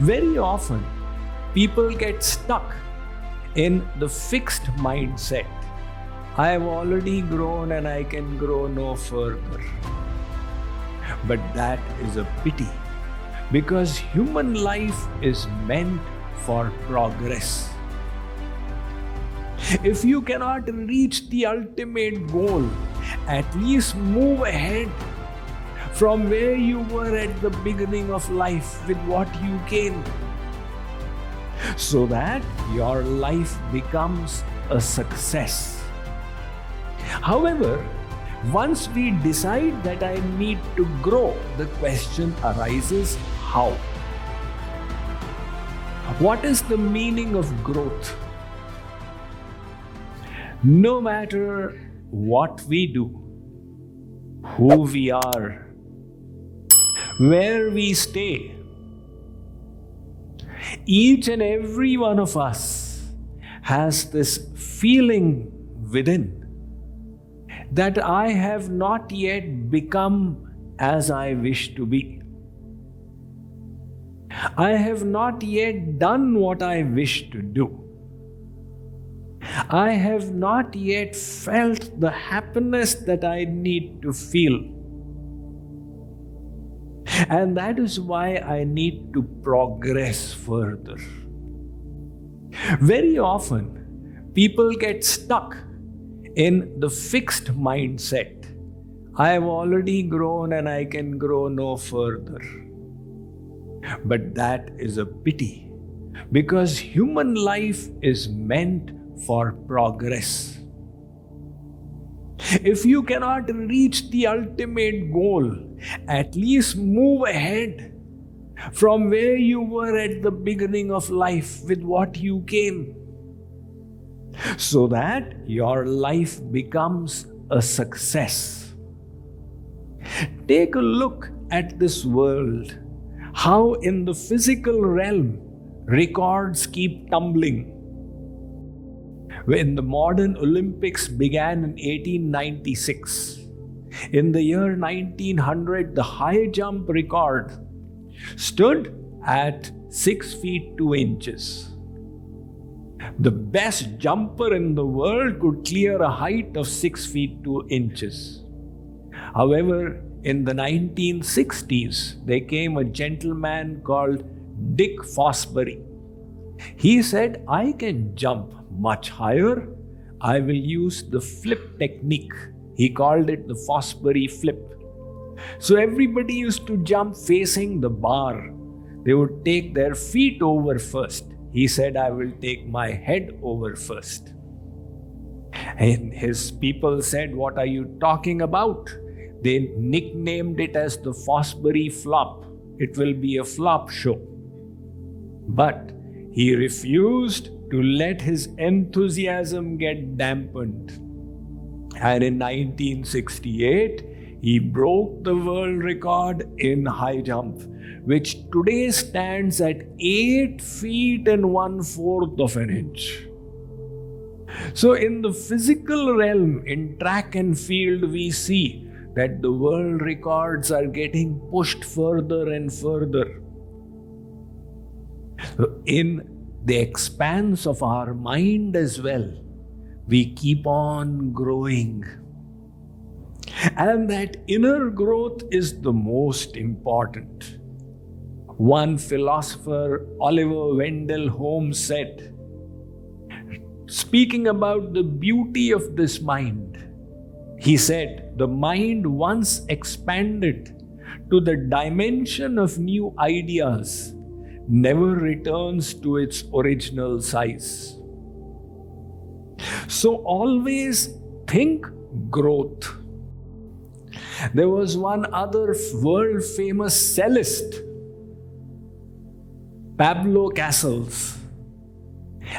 Very often, people get stuck in the fixed mindset. I have already grown and I can grow no further. But that is a pity because human life is meant for progress. If you cannot reach the ultimate goal, at least move ahead from where you were at the beginning of life with what you gained so that your life becomes a success. However, once we decide that I need to grow, the question arises how? What is the meaning of growth? No matter what we do, who we are, where we stay, each and every one of us has this feeling within that I have not yet become as I wish to be. I have not yet done what I wish to do. I have not yet felt the happiness that I need to feel. And that is why I need to progress further. Very often, people get stuck in the fixed mindset. I have already grown and I can grow no further. But that is a pity because human life is meant for progress. If you cannot reach the ultimate goal, at least move ahead from where you were at the beginning of life with what you came, so that your life becomes a success. Take a look at this world, how in the physical realm records keep tumbling when the modern Olympics began in 1896. In the year 1900, the high jump record stood at 6 feet 2 inches. The best jumper in the world could clear a height of 6 feet 2 inches. However, in the 1960s, there came a gentleman called Dick Fosbury. He said, I can jump much higher, I will use the flip technique. He called it the Fosbury flip. So everybody used to jump facing the bar. They would take their feet over first. He said, I will take my head over first. And his people said, What are you talking about? They nicknamed it as the Fosbury flop. It will be a flop show. But he refused to let his enthusiasm get dampened. And in 1968, he broke the world record in high jump, which today stands at 8 feet and 1 fourth of an inch. So, in the physical realm, in track and field, we see that the world records are getting pushed further and further. In the expanse of our mind as well, we keep on growing. And that inner growth is the most important. One philosopher, Oliver Wendell Holmes, said, speaking about the beauty of this mind, he said, The mind once expanded to the dimension of new ideas never returns to its original size. So always think growth. There was one other world famous cellist, Pablo Casals.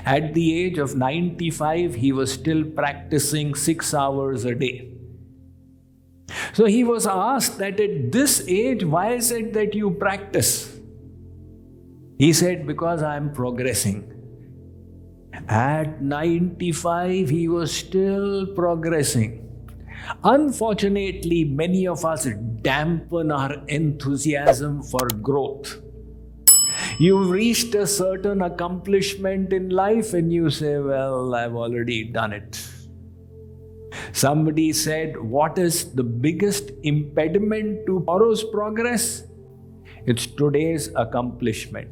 At the age of 95, he was still practicing six hours a day. So he was asked that at this age, why is it that you practice? He said, Because I am progressing. At 95, he was still progressing. Unfortunately, many of us dampen our enthusiasm for growth. You've reached a certain accomplishment in life and you say, Well, I've already done it. Somebody said, What is the biggest impediment to tomorrow's progress? It's today's accomplishment.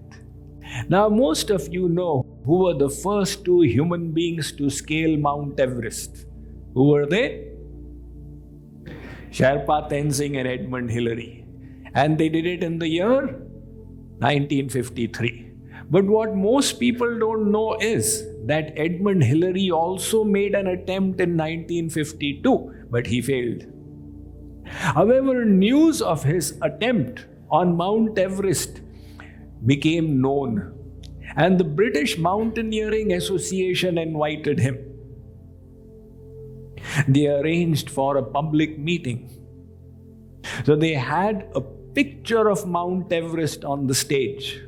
Now, most of you know who were the first two human beings to scale Mount Everest. Who were they? Sherpa Tenzing and Edmund Hillary. And they did it in the year 1953. But what most people don't know is that Edmund Hillary also made an attempt in 1952, but he failed. However, news of his attempt on Mount Everest became known, and the British Mountaineering Association invited him. They arranged for a public meeting. So they had a picture of Mount Everest on the stage.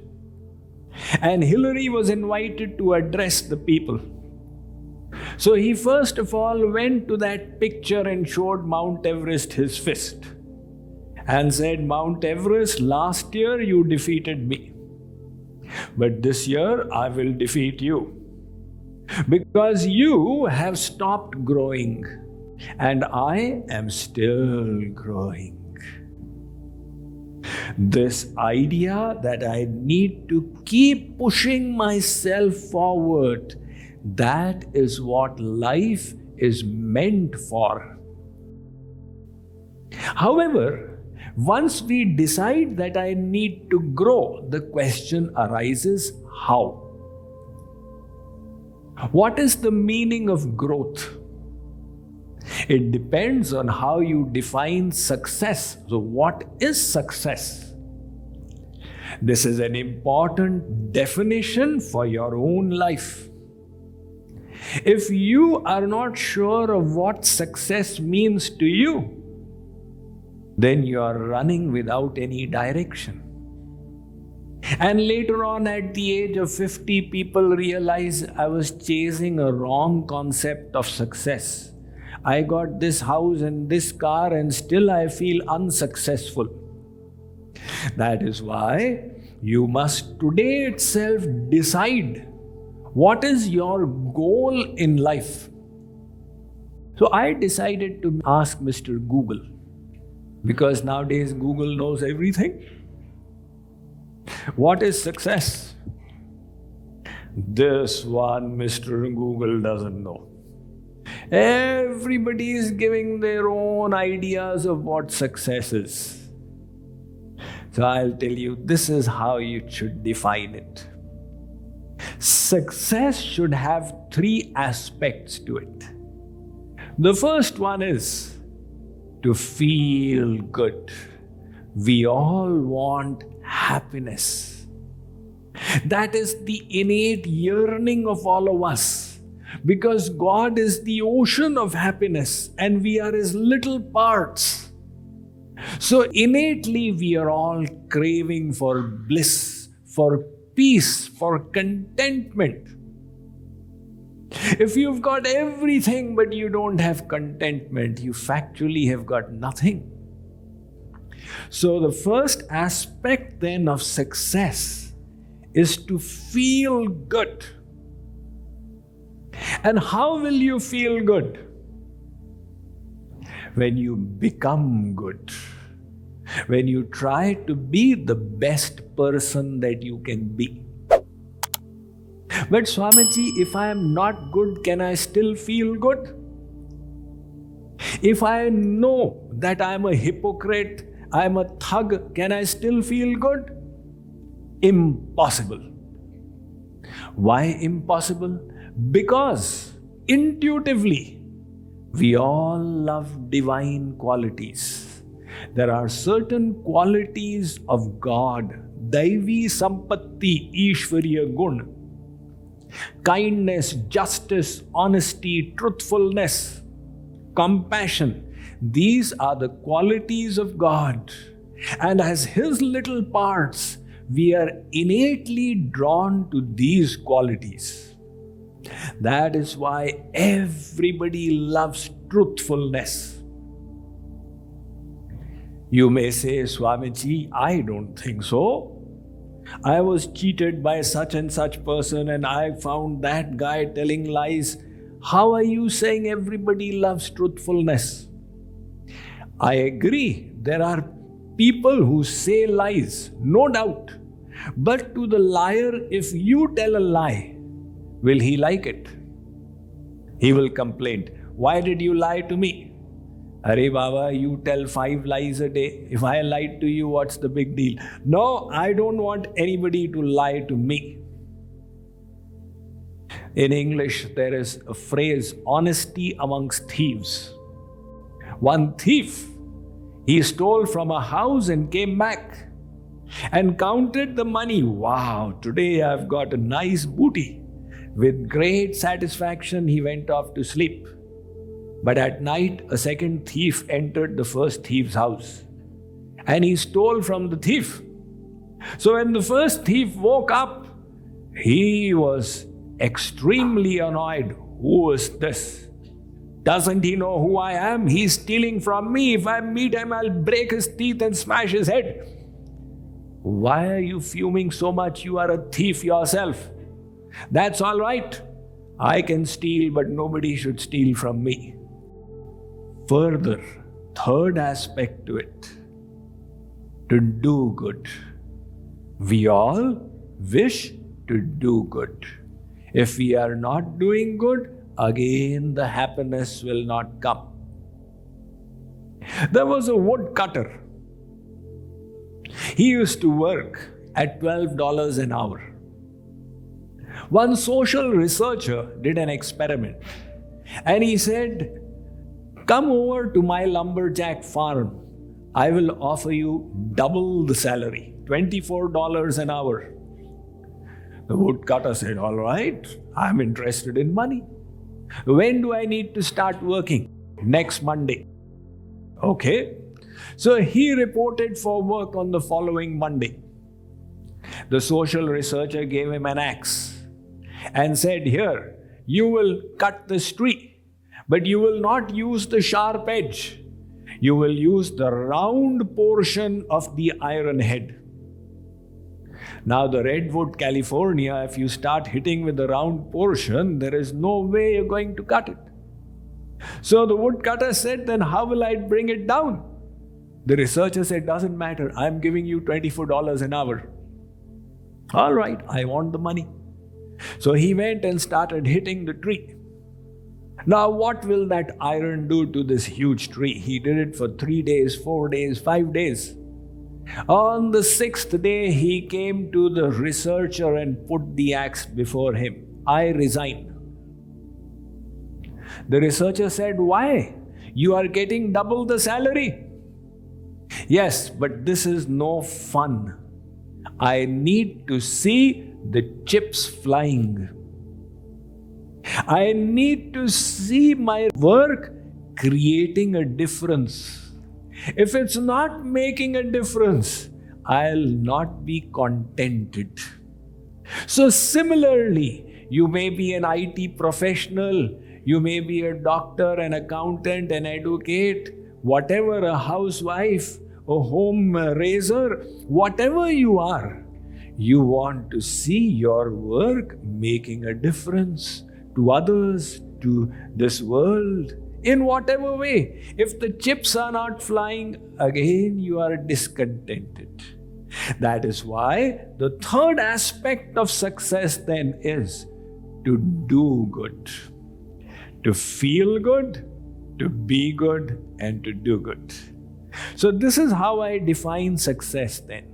And Hillary was invited to address the people. So he first of all went to that picture and showed Mount Everest his fist and said, Mount Everest, last year you defeated me. But this year I will defeat you. Because you have stopped growing, and I am still growing. This idea that I need to keep pushing myself forward, that is what life is meant for. However, once we decide that I need to grow, the question arises how? What is the meaning of growth? It depends on how you define success. So, what is success? This is an important definition for your own life. If you are not sure of what success means to you, then you are running without any direction. And later on, at the age of 50, people realize I was chasing a wrong concept of success. I got this house and this car, and still I feel unsuccessful. That is why you must today itself decide what is your goal in life. So I decided to ask Mr. Google because nowadays Google knows everything. What is success? This one Mr. Google doesn't know. Everybody is giving their own ideas of what success is. So I'll tell you this is how you should define it. Success should have three aspects to it. The first one is to feel good. We all want happiness. That is the innate yearning of all of us. Because God is the ocean of happiness and we are His little parts. So innately, we are all craving for bliss, for peace, for contentment. If you've got everything but you don't have contentment, you factually have got nothing. So, the first aspect then of success is to feel good. And how will you feel good? When you become good. When you try to be the best person that you can be. But Swamiji, if I am not good, can I still feel good? If I know that I am a hypocrite, I am a thug, can I still feel good? Impossible. Why impossible? Because intuitively, we all love divine qualities. There are certain qualities of God, Daivi Sampatti Ishwariya Gun, kindness, justice, honesty, truthfulness, compassion. These are the qualities of God. And as His little parts, we are innately drawn to these qualities. That is why everybody loves truthfulness. You may say, Swamiji, I don't think so. I was cheated by such and such person and I found that guy telling lies. How are you saying everybody loves truthfulness? I agree, there are people who say lies, no doubt. But to the liar, if you tell a lie, will he like it? He will complain. Why did you lie to me? Are Baba, you tell five lies a day. If I lied to you, what's the big deal? No, I don't want anybody to lie to me. In English, there is a phrase honesty amongst thieves. One thief, he stole from a house and came back and counted the money. Wow, today I've got a nice booty. With great satisfaction, he went off to sleep. But at night, a second thief entered the first thief's house and he stole from the thief. So when the first thief woke up, he was extremely annoyed. Who is this? Doesn't he know who I am? He's stealing from me. If I meet him, I'll break his teeth and smash his head. Why are you fuming so much? You are a thief yourself. That's all right. I can steal, but nobody should steal from me further third aspect to it to do good. We all wish to do good. If we are not doing good, again the happiness will not come. There was a woodcutter. He used to work at $12 an hour. One social researcher did an experiment and he said, Come over to my lumberjack farm. I will offer you double the salary $24 an hour. The woodcutter said, All right, I'm interested in money. When do I need to start working? Next Monday. Okay. So he reported for work on the following Monday. The social researcher gave him an axe and said, Here, you will cut this tree. But you will not use the sharp edge. You will use the round portion of the iron head. Now, the Redwood, California, if you start hitting with the round portion, there is no way you're going to cut it. So the woodcutter said, Then how will I bring it down? The researcher said, Doesn't matter. I'm giving you $24 an hour. All right, I want the money. So he went and started hitting the tree. Now, what will that iron do to this huge tree? He did it for three days, four days, five days. On the sixth day, he came to the researcher and put the axe before him. I resign. The researcher said, Why? You are getting double the salary. Yes, but this is no fun. I need to see the chips flying. I need to see my work creating a difference. If it's not making a difference, I'll not be contented. So, similarly, you may be an IT professional, you may be a doctor, an accountant, an advocate, whatever, a housewife, a home raiser, whatever you are, you want to see your work making a difference to others, to this world, in whatever way. If the chips are not flying, again you are discontented. That is why the third aspect of success then is to do good, to feel good, to be good, and to do good. So, this is how I define success then.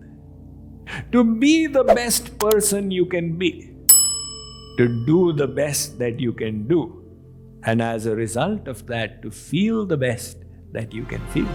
To be the best person you can be to do the best that you can do. And as a result of that, to feel the best that you can feel.